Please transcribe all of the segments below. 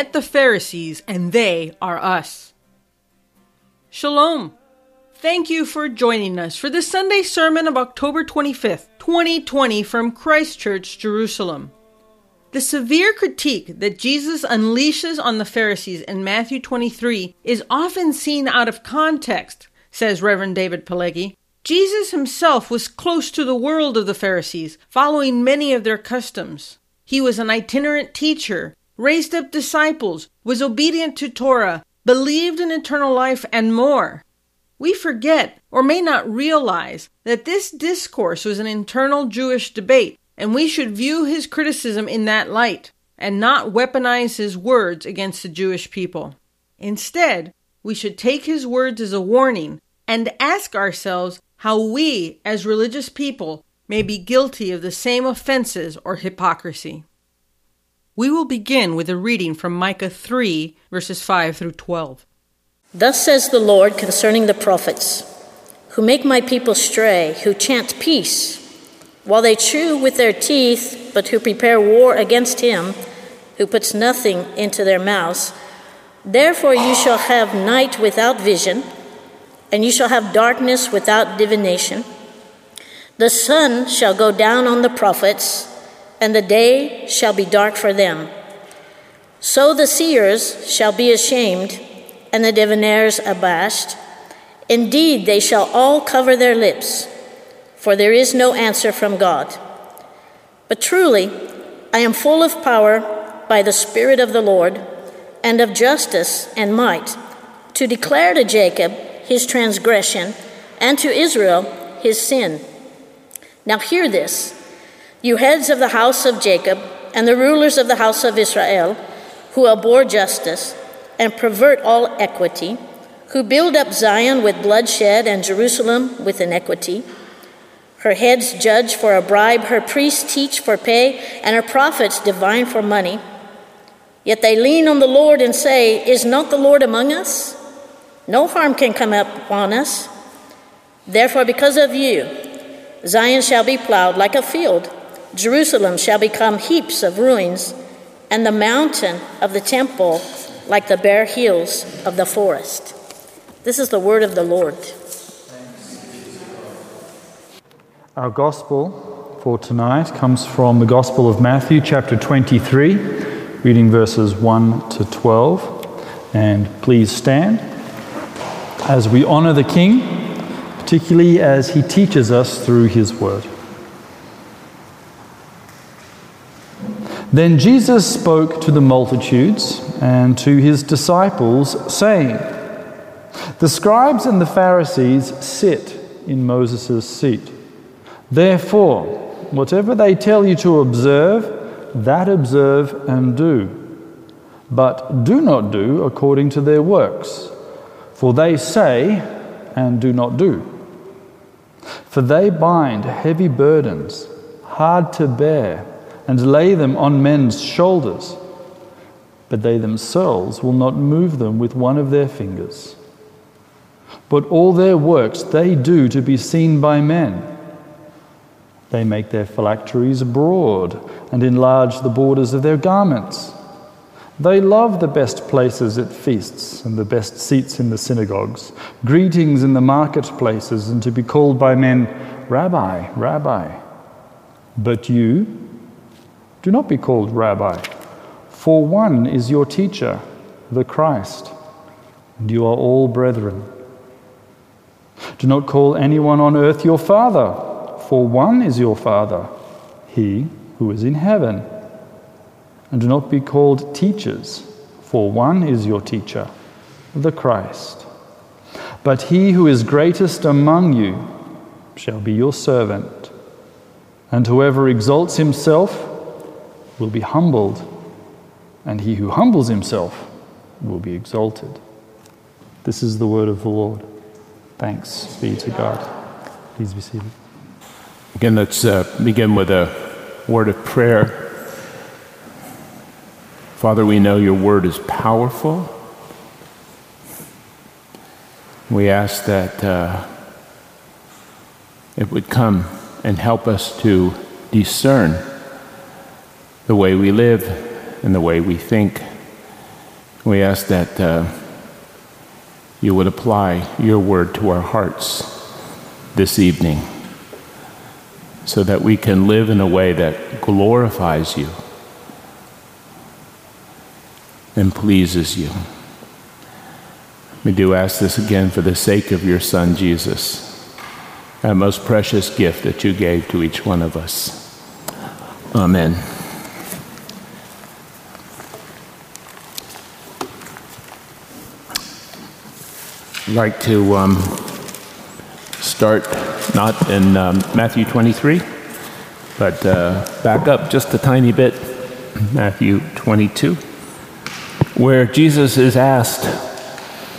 Met the Pharisees, and they are us. Shalom. Thank you for joining us for the Sunday sermon of October 25th, 2020, from Christ Church, Jerusalem. The severe critique that Jesus unleashes on the Pharisees in Matthew 23 is often seen out of context, says Reverend David Pileggi. Jesus himself was close to the world of the Pharisees, following many of their customs. He was an itinerant teacher, raised up disciples, was obedient to Torah, believed in eternal life, and more. We forget, or may not realize, that this discourse was an internal Jewish debate and we should view his criticism in that light and not weaponize his words against the Jewish people. Instead, we should take his words as a warning and ask ourselves how we, as religious people, may be guilty of the same offenses or hypocrisy. We will begin with a reading from Micah 3, verses 5 through 12. Thus says the Lord concerning the prophets, who make my people stray, who chant peace while they chew with their teeth, but who prepare war against him who puts nothing into their mouths. Therefore you shall have night without vision, and you shall have darkness without divination. The sun shall go down on the prophets, and the day shall be dark for them. So the seers shall be ashamed, and the diviners abashed. Indeed, they shall all cover their lips for there is no answer from God. But truly, I am full of power by the Spirit of the Lord, and of justice and might, to declare to Jacob his transgression, and to Israel his sin. Now hear this, you heads of the house of Jacob, and the rulers of the house of Israel, who abhor justice and pervert all equity, who build up Zion with bloodshed and Jerusalem with iniquity her heads judge for a bribe, her priests teach for pay, and her prophets divine for money. Yet they lean on the Lord and say, Is not the Lord among us? No harm can come upon us. Therefore, because of you, Zion shall be plowed like a field, Jerusalem shall become heaps of ruins, and the mountain of the temple like the bare hills of the forest. This is the word of the Lord. Our gospel for tonight comes from the Gospel of Matthew, chapter 23, reading verses 1 to 12. And please stand as we honor the King, particularly as he teaches us through his word. Then Jesus spoke to the multitudes and to his disciples, saying, The scribes and the Pharisees sit in Moses' seat. Therefore, whatever they tell you to observe, that observe and do. But do not do according to their works, for they say and do not do. For they bind heavy burdens, hard to bear, and lay them on men's shoulders, but they themselves will not move them with one of their fingers. But all their works they do to be seen by men. They make their phylacteries broad and enlarge the borders of their garments. They love the best places at feasts and the best seats in the synagogues, greetings in the marketplaces, and to be called by men, Rabbi, Rabbi. But you, do not be called Rabbi, for one is your teacher, the Christ, and you are all brethren. Do not call anyone on earth your father for one is your Father, he who is in heaven. And do not be called teachers, for one is your teacher, the Christ. But he who is greatest among you shall be your servant. And whoever exalts himself will be humbled, and he who humbles himself will be exalted. This is the word of the Lord. Thanks be to God. Please be seated. Again, let's uh, begin with a word of prayer. Father, we know your word is powerful. We ask that uh, it would come and help us to discern the way we live and the way we think We ask that uh, you would apply your word to our hearts this evening so that we can live in a way that glorifies you and pleases you. We do ask this again for the sake of your Son, Jesus, that most precious gift that you gave to each one of us. Amen. Like to um, start not in um, Matthew 23, but uh, back up just a tiny bit, Matthew 22, where Jesus is asked,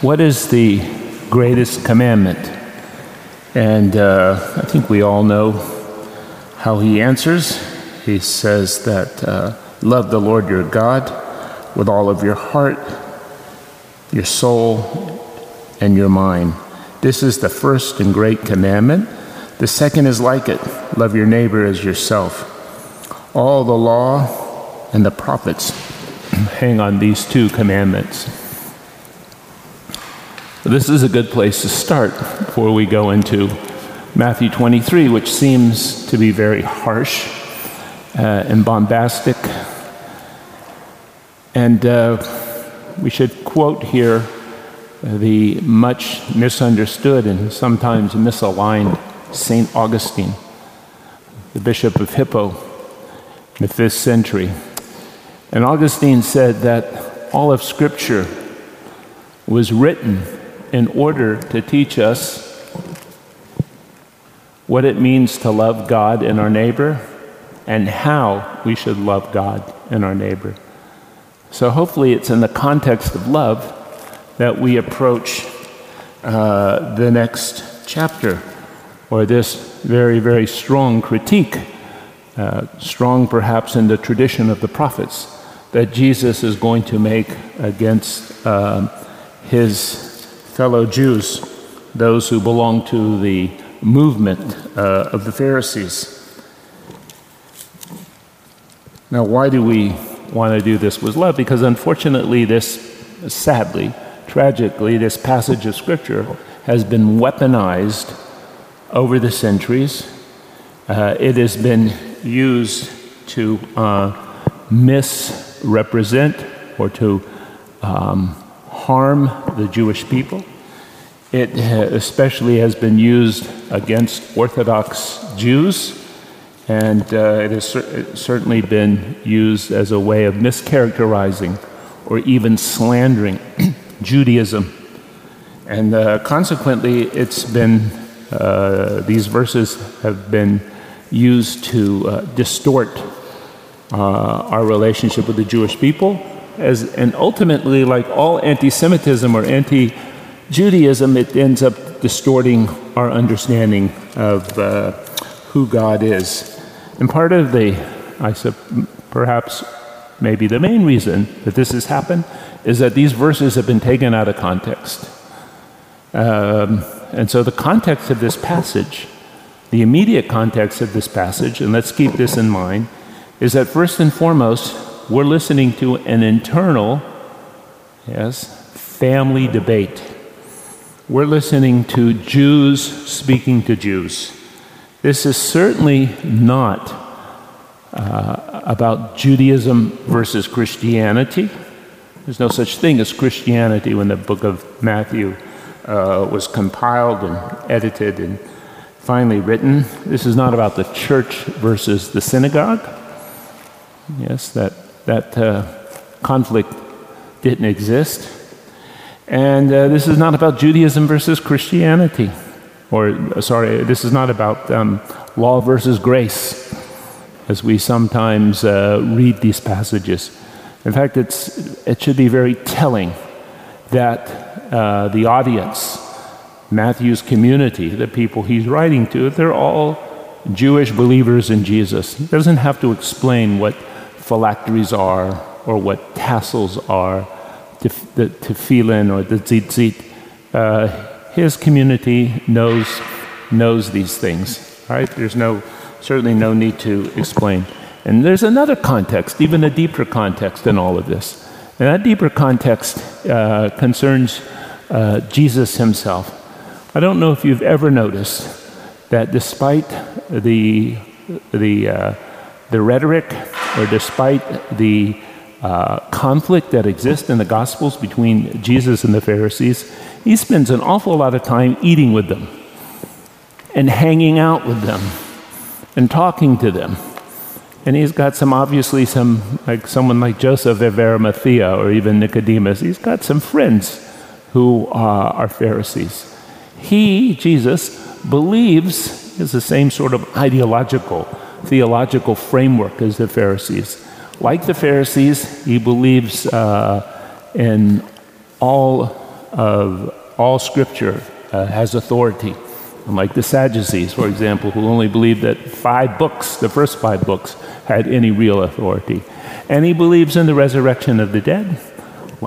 What is the greatest commandment? And uh, I think we all know how he answers. He says that uh, love the Lord your God with all of your heart, your soul, and your mind. This is the first and great commandment. The second is like it love your neighbor as yourself. All the law and the prophets hang on these two commandments. This is a good place to start before we go into Matthew 23, which seems to be very harsh uh, and bombastic. And uh, we should quote here the much misunderstood and sometimes misaligned St. Augustine, the Bishop of Hippo in the fifth century. And Augustine said that all of Scripture was written in order to teach us what it means to love God and our neighbor and how we should love God and our neighbor. So hopefully it's in the context of love that we approach uh, the next chapter or this very, very strong critique, uh, strong perhaps in the tradition of the prophets, that Jesus is going to make against uh, his fellow Jews, those who belong to the movement uh, of the Pharisees. Now, why do we want to do this with love? Because unfortunately, this, sadly, Tragically, this passage of Scripture has been weaponized over the centuries. Uh, it has been used to uh, misrepresent or to um, harm the Jewish people. It especially has been used against Orthodox Jews, and uh, it has cer- certainly been used as a way of mischaracterizing or even slandering Judaism. And uh, consequently, it's been, uh, these verses have been used to uh, distort uh, our relationship with the Jewish people. As, and ultimately, like all anti Semitism or anti Judaism, it ends up distorting our understanding of uh, who God is. And part of the, I said, perhaps maybe the main reason that this has happened is that these verses have been taken out of context. Um, and so, the context of this passage, the immediate context of this passage, and let's keep this in mind, is that first and foremost, we're listening to an internal, yes, family debate. We're listening to Jews speaking to Jews. This is certainly not uh, about Judaism versus Christianity. There's no such thing as Christianity when the book of Matthew uh, was compiled and edited and finally written. This is not about the church versus the synagogue. Yes, that, that uh, conflict didn't exist. And uh, this is not about Judaism versus Christianity. Or, uh, sorry, this is not about um, law versus grace, as we sometimes uh, read these passages. In fact, it's, it should be very telling that uh, the audience, Matthew's community, the people he's writing to, they're all Jewish believers in Jesus. He doesn't have to explain what phylacteries are or what tassels are, the, tefillin or the tzitzit. Uh, his community knows, knows these things, right? There's no, certainly no need to explain. And there's another context, even a deeper context in all of this. And that deeper context uh, concerns uh, Jesus himself. I don't know if you've ever noticed that despite the, the, uh, the rhetoric or despite the uh, conflict that exists in the Gospels between Jesus and the Pharisees, he spends an awful lot of time eating with them and hanging out with them and talking to them. And he's got some, obviously, some, like someone like Joseph of Arimathea or even Nicodemus. He's got some friends who uh, are Pharisees. He, Jesus, believes is the same sort of ideological, theological framework as the Pharisees. Like the Pharisees, he believes uh, in all of all Scripture uh, has authority. Unlike the Sadducees, for example, who only believed that five books, the first five books, had any real authority. And he believes in the resurrection of the dead.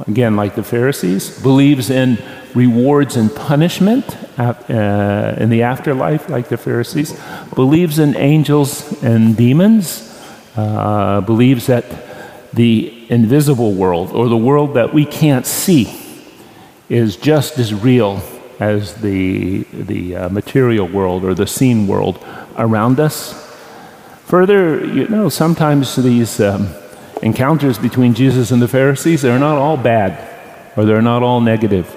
Again, like the Pharisees, believes in rewards and punishment uh, in the afterlife, like the Pharisees, believes in angels and demons, uh, believes that the invisible world, or the world that we can't see, is just as real as the, the uh, material world or the seen world around us. Further, you know, sometimes these um, encounters between Jesus and the Pharisees, they're not all bad or they're not all negative.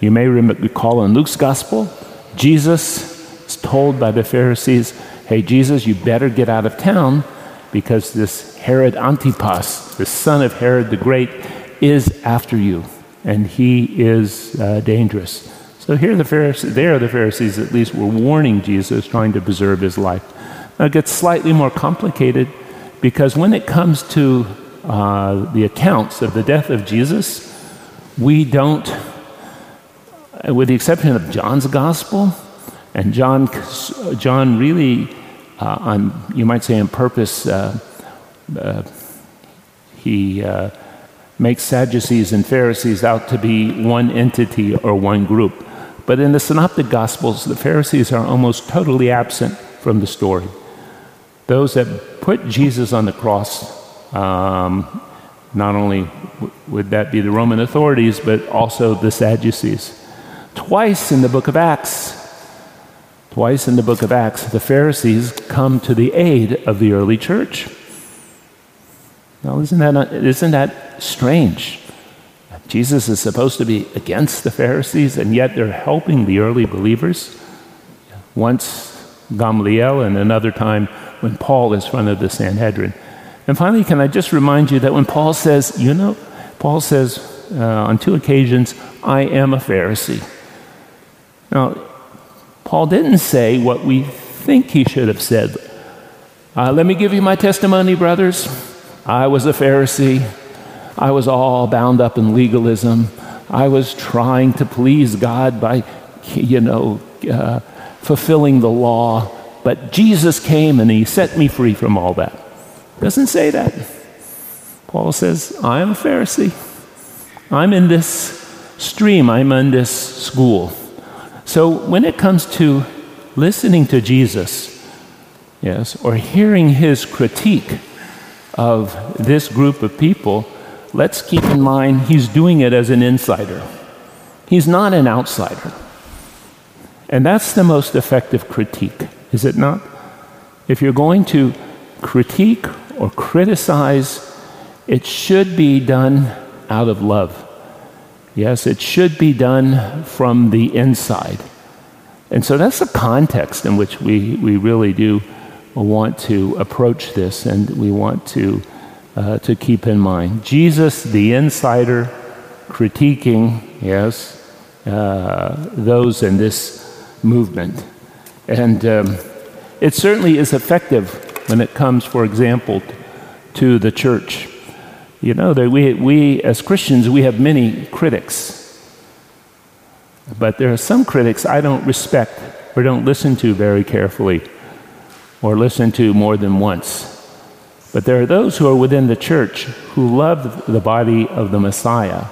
You may recall in Luke's gospel, Jesus is told by the Pharisees, Hey, Jesus, you better get out of town because this Herod Antipas, the son of Herod the Great, is after you, and he is uh, dangerous. So here, the Pharisees, there, the Pharisees at least were warning Jesus, trying to preserve his life. Now, it gets slightly more complicated because when it comes to uh, the accounts of the death of Jesus, we don't with the exception of John's gospel, and John, John really, uh, on, you might say on purpose, uh, uh, he uh, makes Sadducees and Pharisees out to be one entity or one group. But in the Synoptic Gospels, the Pharisees are almost totally absent from the story. Those that put Jesus on the cross, um, not only would that be the Roman authorities, but also the Sadducees. Twice in the book of Acts, twice in the book of Acts, the Pharisees come to the aid of the early church. Now, isn't that, isn't that strange? Jesus is supposed to be against the Pharisees, and yet they're helping the early believers. Once Gamaliel, and another time when Paul is front of the Sanhedrin. And finally, can I just remind you that when Paul says, you know, Paul says uh, on two occasions, I am a Pharisee. Now, Paul didn't say what we think he should have said. Uh, let me give you my testimony, brothers. I was a Pharisee. I was all bound up in legalism. I was trying to please God by, you know, uh, fulfilling the law. But Jesus came and he set me free from all that. Doesn't say that. Paul says, I am a Pharisee. I'm in this stream, I'm in this school. So when it comes to listening to Jesus, yes, or hearing his critique of this group of people, let's keep in mind he's doing it as an insider. He's not an outsider. And that's the most effective critique, is it not? If you're going to critique or criticize, it should be done out of love. Yes, it should be done from the inside. And so that's the context in which we, we really do want to approach this and we want to, uh, to keep in mind. Jesus, the insider, critiquing, yes, uh, those in this movement. And um, it certainly is effective when it comes, for example, to the church. You know that we, we, as Christians, we have many critics. But there are some critics I don't respect or don't listen to very carefully or listen to more than once. But there are those who are within the church who love the body of the Messiah,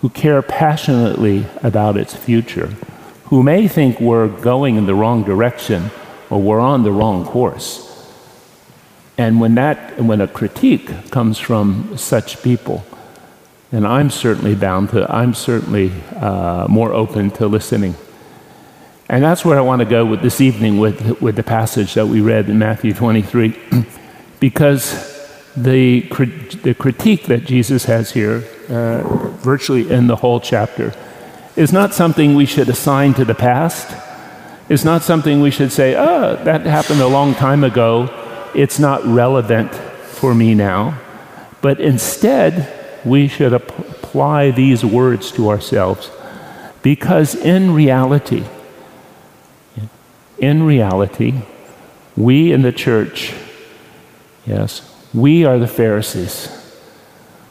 who care passionately about its future, who may think we're going in the wrong direction or we're on the wrong course. And when that when a critique comes from such people, then I'm certainly bound to, I'm certainly uh, more open to listening. And that's where I want to go with this evening with, with the passage that we read in Matthew 23, because the, the critique that Jesus has here, uh, virtually in the whole chapter, is not something we should assign to the past. It's not something we should say, oh, that happened a long time ago. It's not relevant for me now. But instead, we should apply these words to ourselves because in reality, in reality, we in the church, yes, we are the Pharisees,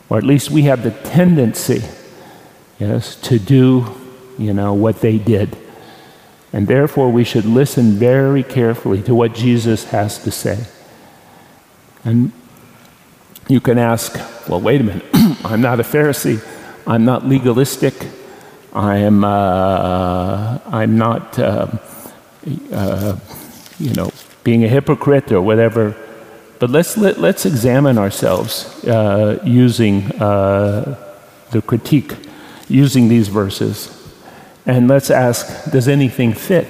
or at least we have the tendency, yes, to do, you know, what they did. And therefore, we should listen very carefully to what Jesus has to say. And you can ask, well, wait a minute. I'm not a Pharisee. I'm not legalistic. I am, uh, I'm not, uh, uh, you know, being a hypocrite or whatever. But let's, let, us let us examine ourselves uh, using uh, the critique, using these verses. And let's ask, does anything fit?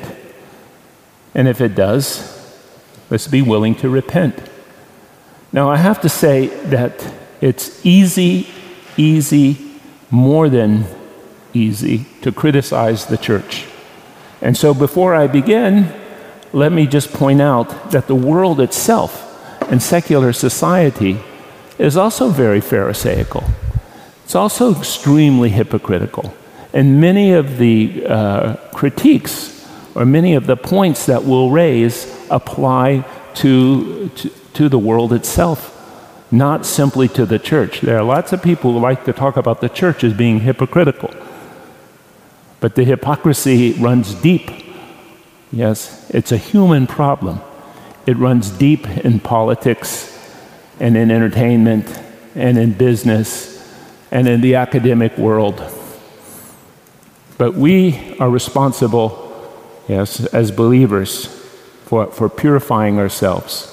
And if it does, let's be willing to repent. Now, I have to say that it's easy, easy, more than easy to criticize the church. And so, before I begin, let me just point out that the world itself and secular society is also very Pharisaical. It's also extremely hypocritical. And many of the uh, critiques or many of the points that we'll raise apply to, to, to the world itself, not simply to the church. There are lots of people who like to talk about the church as being hypocritical. But the hypocrisy runs deep. Yes, it's a human problem. It runs deep in politics and in entertainment and in business and in the academic world. But we are responsible, yes, as believers for, for purifying ourselves.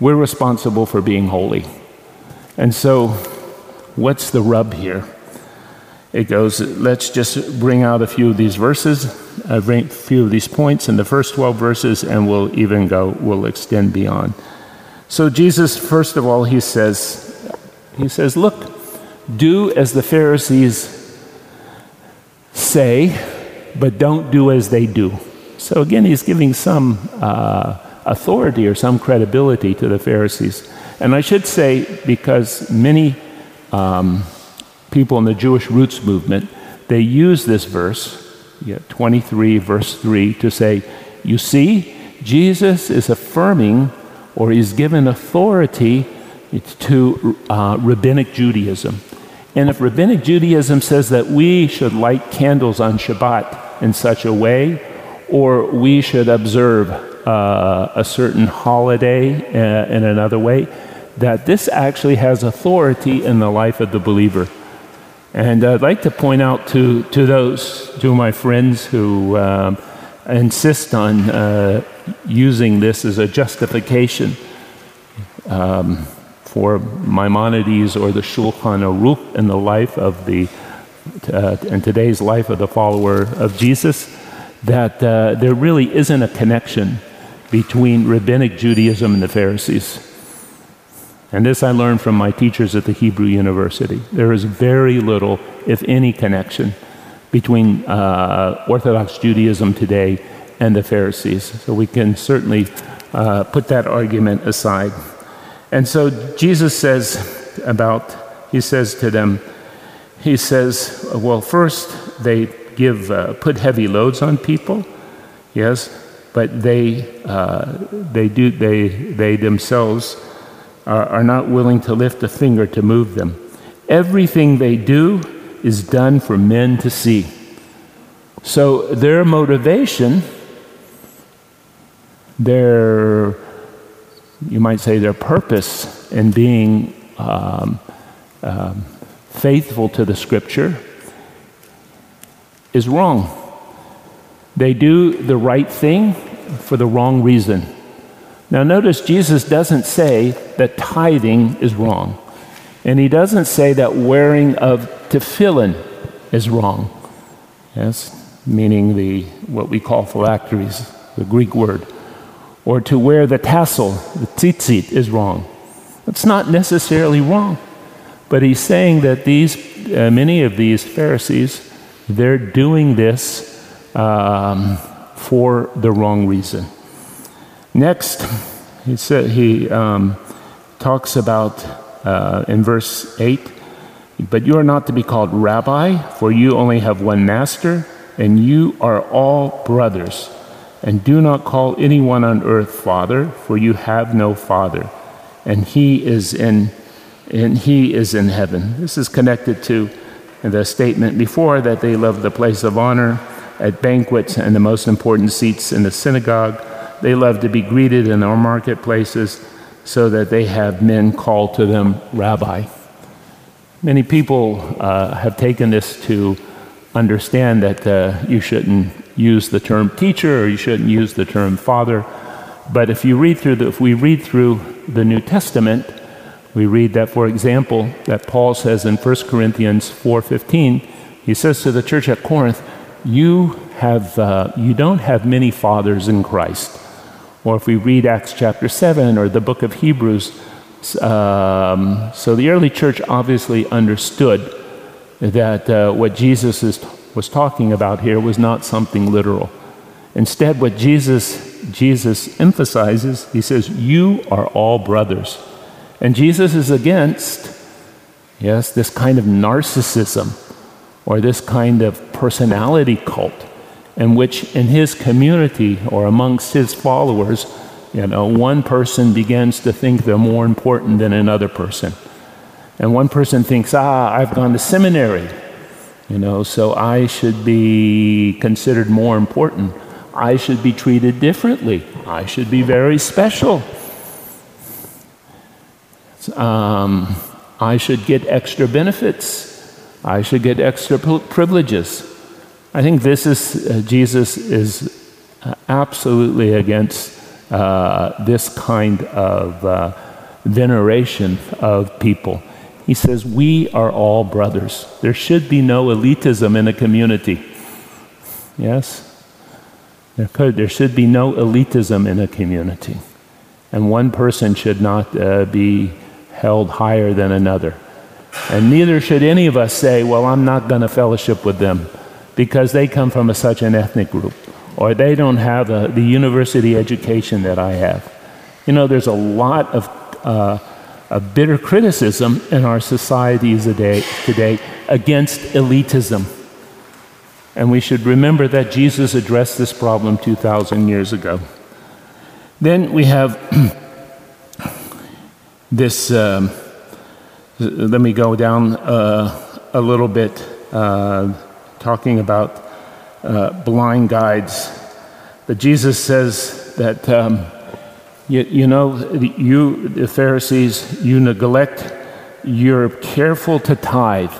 We're responsible for being holy. And so, what's the rub here? It goes, let's just bring out a few of these verses, a few of these points in the first 12 verses, and we'll even go, we'll extend beyond. So, Jesus, first of all, he says, he says, look, do as the Pharisees say, but don't do as they do. So, again, he's giving some uh, authority or some credibility to the Pharisees. And I should say, because many um, people in the Jewish roots movement, they use this verse, yeah, 23, verse 3, to say, you see, Jesus is affirming or he's given authority to uh, rabbinic Judaism. And if rabbinic Judaism says that we should light candles on Shabbat in such a way, or we should observe uh, a certain holiday uh, in another way, that this actually has authority in the life of the believer. And I'd like to point out to, to those, to my friends who um, insist on uh, using this as a justification um, for Maimonides or the Shulchan Aruch in the life of the, uh, in today's life of the follower of Jesus, that uh, there really isn't a connection between rabbinic Judaism and the Pharisees. And this I learned from my teachers at the Hebrew University. There is very little, if any, connection between uh, Orthodox Judaism today and the Pharisees. So we can certainly uh, put that argument aside. And so Jesus says about, he says to them, he says, well, first they give, uh, put heavy loads on people, yes, but they, uh, they do, they, they themselves are, are not willing to lift a finger to move them. Everything they do is done for men to see. So their motivation, their, you might say, their purpose in being um, um, faithful to the scripture is wrong. They do the right thing for the wrong reason. Now, notice Jesus doesn't say that tithing is wrong. And he doesn't say that wearing of tefillin is wrong. Yes, meaning the what we call phylacteries, the Greek word. Or to wear the tassel, the tzitzit, is wrong. It's not necessarily wrong. But he's saying that these, uh, many of these Pharisees, they're doing this um, for the wrong reason. Next, he, said, he um, talks about uh, in verse 8 But you are not to be called rabbi, for you only have one master, and you are all brothers. And do not call anyone on earth father, for you have no father, and he is in, and he is in heaven. This is connected to the statement before that they love the place of honor at banquets and the most important seats in the synagogue. They love to be greeted in our marketplaces so that they have men call to them rabbi. Many people uh, have taken this to understand that uh, you shouldn't use the term teacher or you shouldn't use the term father. But if you read through the, if we read through the New Testament, we read that, for example, that Paul says in 1 Corinthians 4:15, he says to the church at Corinth, "You have uh, you don't have many fathers in Christ." Or if we read Acts chapter 7 or the book of Hebrews, um, so the early church obviously understood that uh, what Jesus is, was talking about here was not something literal. Instead, what Jesus, Jesus emphasizes, he says, You are all brothers. And Jesus is against, yes, this kind of narcissism or this kind of personality cult in which in his community or amongst his followers, you know, one person begins to think they're more important than another person. And one person thinks, ah, I've gone to seminary, you know, so I should be considered more important. I should be treated differently. I should be very special. Um, I should get extra benefits. I should get extra privileges. I think this is, uh, Jesus is uh, absolutely against uh, this kind of uh, veneration of people. He says, We are all brothers. There should be no elitism in a community. Yes? There, could, there should be no elitism in a community. And one person should not uh, be held higher than another. And neither should any of us say, Well, I'm not going to fellowship with them because they come from a, such an ethnic group, or they don't have a, the university education that I have. You know, there's a lot of, uh, bitter criticism in our societies today, today against elitism. And we should remember that Jesus addressed this problem 2,000 years ago. Then we have this. Um, let me go down uh, a little bit. Uh, talking about uh, blind guides. That Jesus says that, um, you, you, know, you, the Pharisees, you neglect, you're careful to tithe.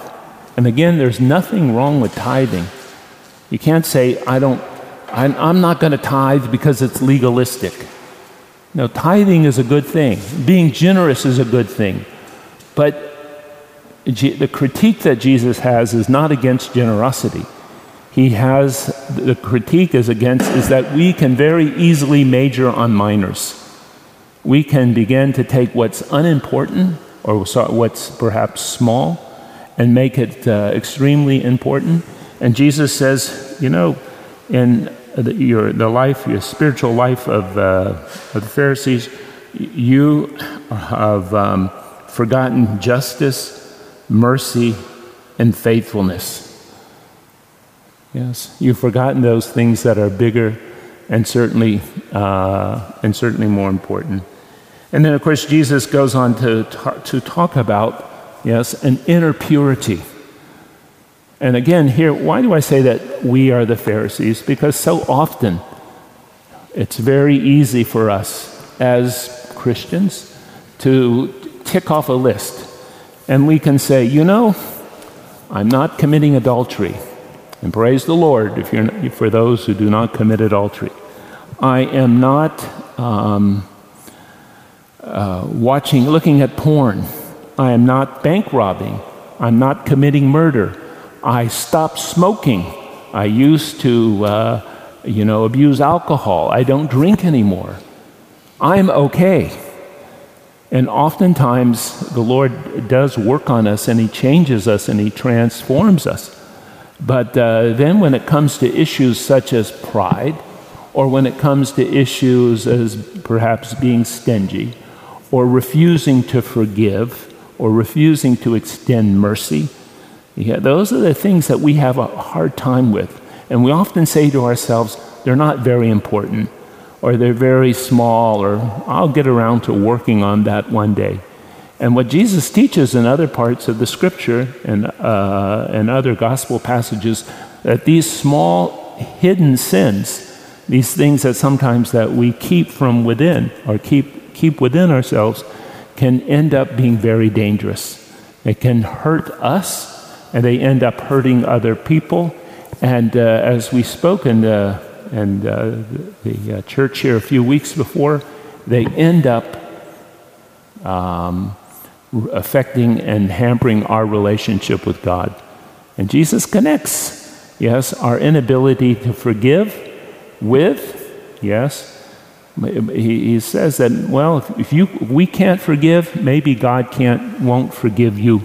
And again, there's nothing wrong with tithing. You can't say, I don't, I'm, I'm not going to tithe because it's legalistic. No, tithing is a good thing. Being generous is a good thing. But the critique that Jesus has is not against generosity. He has the critique is against is that we can very easily major on minors. We can begin to take what's unimportant or what's perhaps small and make it uh, extremely important. And Jesus says, you know, in the, your, the life, your spiritual life of, uh, of the Pharisees, you have um, forgotten justice mercy, and faithfulness. Yes, you've forgotten those things that are bigger and certainly, uh, and certainly more important. And then, of course, Jesus goes on to, to talk about, yes, an inner purity. And again, here, why do I say that we are the Pharisees? Because so often it's very easy for us as Christians to tick off a list and we can say, you know, I'm not committing adultery. And praise the Lord if you're for those who do not commit adultery. I am not um, uh, watching, looking at porn. I am not bank robbing. I'm not committing murder. I stopped smoking. I used to, uh, you know, abuse alcohol. I don't drink anymore. I'm okay. And oftentimes, the Lord does work on us and He changes us and He transforms us. But uh, then, when it comes to issues such as pride, or when it comes to issues as perhaps being stingy, or refusing to forgive, or refusing to extend mercy, yeah, those are the things that we have a hard time with. And we often say to ourselves, they're not very important or they're very small, or I'll get around to working on that one day. And what Jesus teaches in other parts of the scripture and, uh, and other gospel passages, that these small hidden sins, these things that sometimes that we keep from within or keep, keep within ourselves, can end up being very dangerous. They can hurt us, and they end up hurting other people. And uh, as we spoke in the and uh, the uh, church here a few weeks before, they end up um, affecting and hampering our relationship with God. And Jesus connects, yes, our inability to forgive with, yes, he, he says that, well, if you, we can't forgive, maybe God can't, won't forgive you.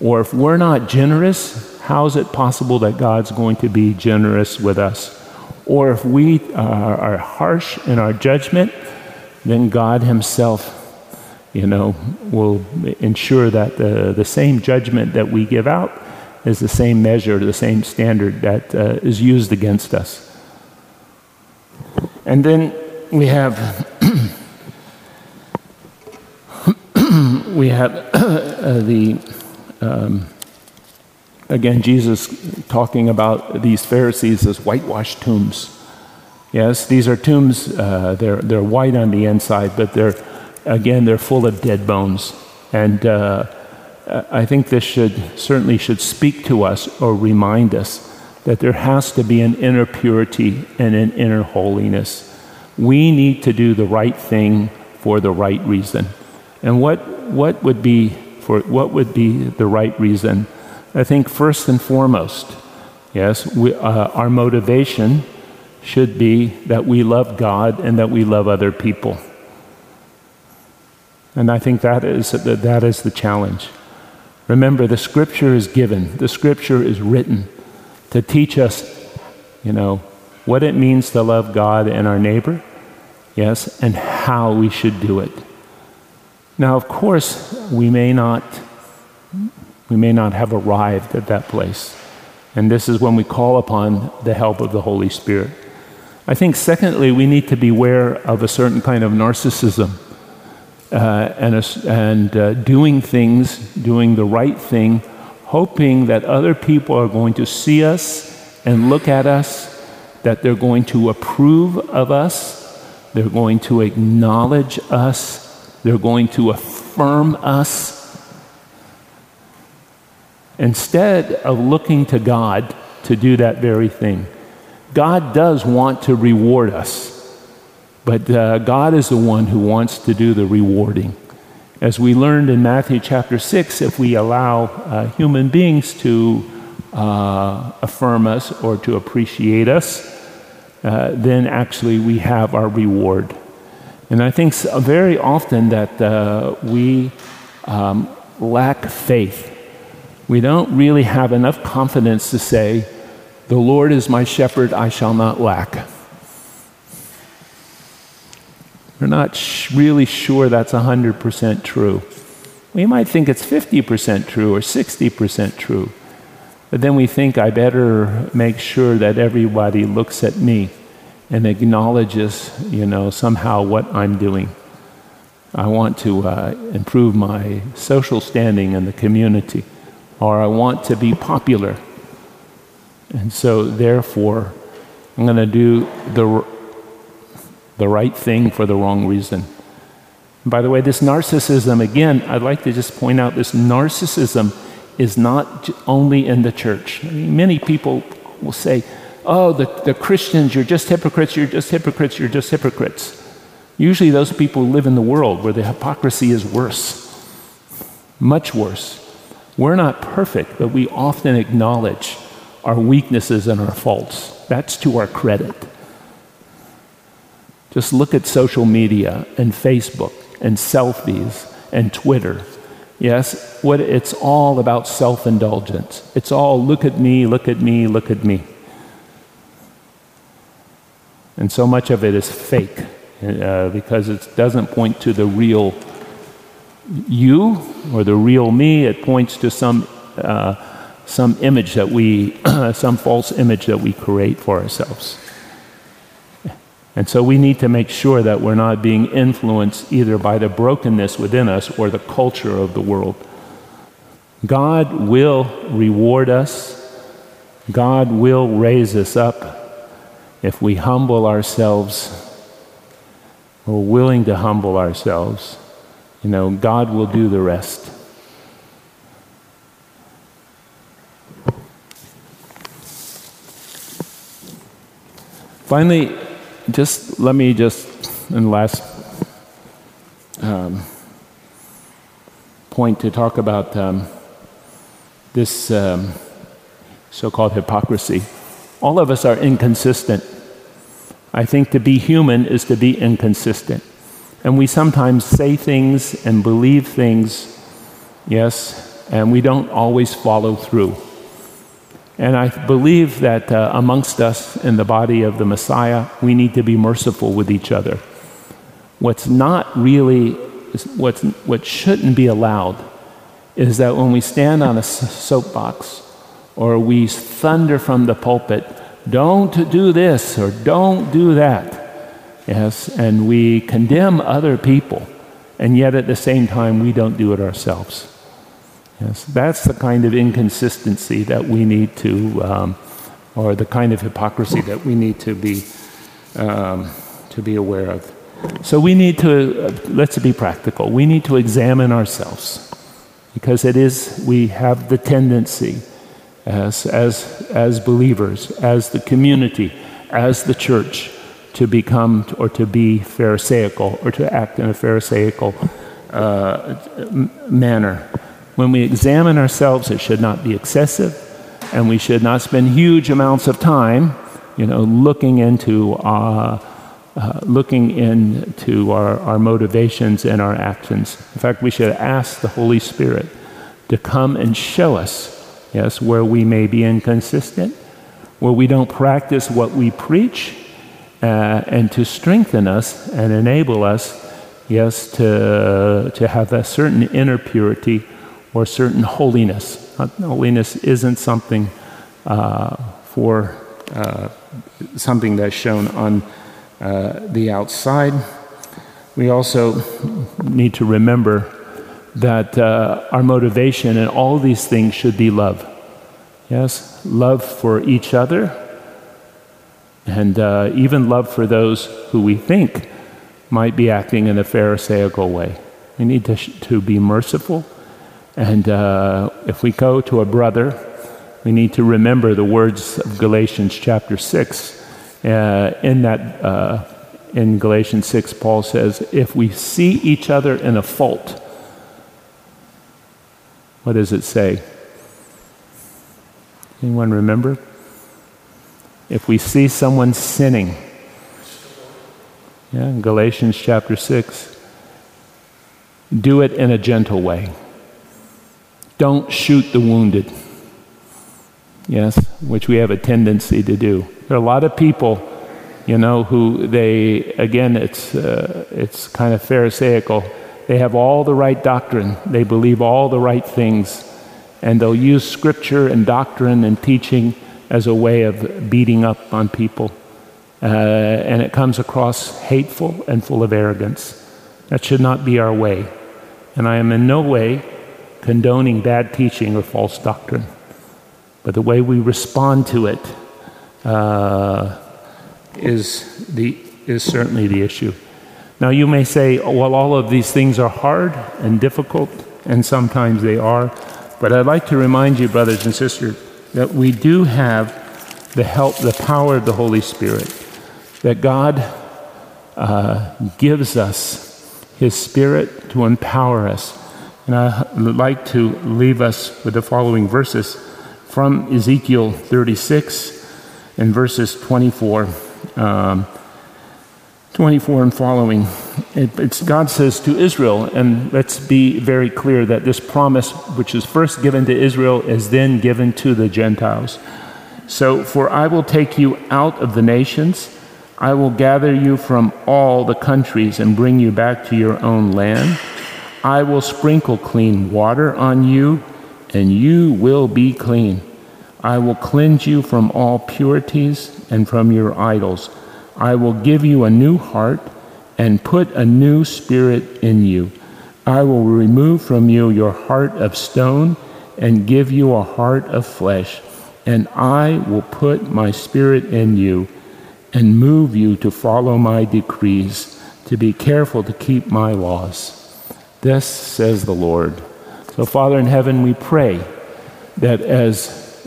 Or if we're not generous, how is it possible that God's going to be generous with us? Or if we are harsh in our judgment, then God Himself, you know, will ensure that the, the same judgment that we give out is the same measure, the same standard that uh, is used against us. And then we have we have uh, the um, Again, Jesus talking about these Pharisees as whitewashed tombs. Yes, these are tombs, uh, they're, they're white on the inside, but they're, again, they're full of dead bones. And uh, I think this should certainly should speak to us or remind us that there has to be an inner purity and an inner holiness. We need to do the right thing for the right reason. And what, what would be for what would be the right reason? I think first and foremost, yes, we, uh, our motivation should be that we love God and that we love other people. And I think that is, that is the challenge. Remember, the scripture is given, the scripture is written to teach us, you know, what it means to love God and our neighbor, yes, and how we should do it. Now, of course, we may not we may not have arrived at that place. And this is when we call upon the help of the Holy Spirit. I think, secondly, we need to beware of a certain kind of narcissism uh, and, a, and uh, doing things, doing the right thing, hoping that other people are going to see us and look at us, that they're going to approve of us, they're going to acknowledge us, they're going to affirm us instead of looking to God to do that very thing. God does want to reward us, but uh, God is the one who wants to do the rewarding. As we learned in Matthew chapter 6, if we allow uh, human beings to uh, affirm us or to appreciate us, uh, then actually we have our reward. And I think very often that uh, we um, lack faith we don't really have enough confidence to say, The Lord is my shepherd, I shall not lack. We're not sh- really sure that's 100% true. We might think it's 50% true or 60% true. But then we think, I better make sure that everybody looks at me and acknowledges, you know, somehow what I'm doing. I want to uh, improve my social standing in the community or I want to be popular. And so, therefore, I'm going to do the, the right thing for the wrong reason. by the way, this narcissism, again, I'd like to just point out this narcissism is not only in the church. I mean, many people will say, oh, the, the Christians, you're just hypocrites, you're just hypocrites, you're just hypocrites. Usually, those people live in the world where the hypocrisy is worse. Much worse. We're not perfect, but we often acknowledge our weaknesses and our faults. That's to our credit. Just look at social media and Facebook and selfies and Twitter. Yes, what it's all about self-indulgence. It's all look at me, look at me, look at me. And so much of it is fake uh, because it doesn't point to the real you or the real me. It points to some, uh, some image that we, some false image that we create for ourselves. And so we need to make sure that we're not being influenced either by the brokenness within us or the culture of the world. God will reward us. God will raise us up if we humble ourselves. We're willing to humble ourselves. You know, God will do the rest. Finally, just let me just, in the last um, point, to talk about um, this um, so called hypocrisy. All of us are inconsistent. I think to be human is to be inconsistent. And we sometimes say things and believe things, yes, and we don't always follow through. And I believe that uh, amongst us in the body of the Messiah, we need to be merciful with each other. What's not really, what's, what shouldn't be allowed is that when we stand on a soapbox or we thunder from the pulpit, don't do this or don't do that. Yes, and we condemn other people, and yet at the same time, we don't do it ourselves. Yes, that's the kind of inconsistency that we need to, um, or the kind of hypocrisy that we need to be, um, to be aware of. So we need to, uh, let's be practical, we need to examine ourselves because it is, we have the tendency as, as, as believers, as the community, as the church, to become or to be Pharisaical or to act in a Pharisaical uh, manner. When we examine ourselves, it should not be excessive, and we should not spend huge amounts of time, you know, looking into our, uh, looking into our, our motivations and our actions. In fact, we should ask the Holy Spirit to come and show us, yes, where we may be inconsistent, where we don't practice what we preach, uh, and to strengthen us and enable us, yes, to, to have a certain inner purity or certain holiness. Holiness isn't something uh, for uh, something that's shown on uh, the outside. We also need to remember that uh, our motivation in all these things should be love. Yes, love for each other, and uh, even love for those who we think might be acting in a Pharisaical way. We need to, to be merciful and uh, if we go to a brother, we need to remember the words of Galatians chapter 6. Uh, in that, uh, in Galatians 6, Paul says, if we see each other in a fault, what does it say? Anyone remember? If we see someone sinning, yeah, Galatians chapter 6, do it in a gentle way. Don't shoot the wounded. Yes, which we have a tendency to do. There are a lot of people, you know, who they, again, it's, uh, it's kind of Pharisaical. They have all the right doctrine, they believe all the right things, and they'll use scripture and doctrine and teaching as a way of beating up on people. Uh, and it comes across hateful and full of arrogance. That should not be our way. And I am in no way condoning bad teaching or false doctrine. But the way we respond to it uh, is the, is certainly the issue. Now, you may say, oh, well, all of these things are hard and difficult, and sometimes they are. But I'd like to remind you, brothers and sisters, that we do have the help, the power of the Holy Spirit, that God uh, gives us His Spirit to empower us And I'd like to leave us with the following verses from Ezekiel 36 and verses 24. Um, 24 and following. It, it's God says to Israel, and let's be very clear that this promise, which is first given to Israel, is then given to the Gentiles. So, for I will take you out of the nations, I will gather you from all the countries and bring you back to your own land. I will sprinkle clean water on you, and you will be clean. I will cleanse you from all purities and from your idols. I will give you a new heart and put a new spirit in you. I will remove from you your heart of stone and give you a heart of flesh. And I will put my spirit in you and move you to follow my decrees, to be careful to keep my laws. This says the Lord. So, Father in heaven, we pray that as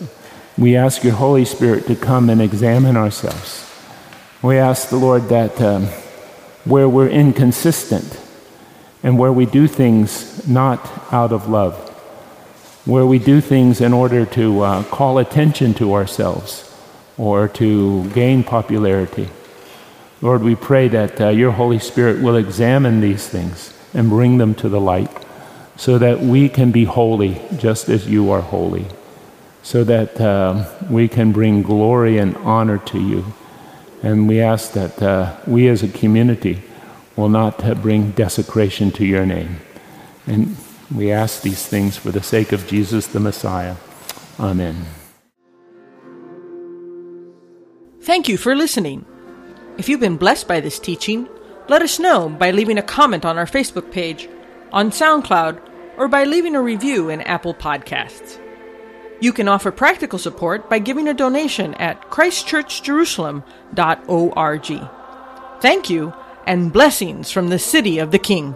we ask your Holy Spirit to come and examine ourselves, we ask the Lord that um, where we're inconsistent and where we do things not out of love, where we do things in order to uh, call attention to ourselves or to gain popularity. Lord, we pray that uh, your Holy Spirit will examine these things and bring them to the light so that we can be holy just as you are holy, so that uh, we can bring glory and honor to you and we ask that uh, we as a community will not uh, bring desecration to your name. And we ask these things for the sake of Jesus the Messiah. Amen. Thank you for listening. If you've been blessed by this teaching, let us know by leaving a comment on our Facebook page, on SoundCloud, or by leaving a review in Apple Podcasts. You can offer practical support by giving a donation at christchurchjerusalem.org. Thank you, and blessings from the City of the King.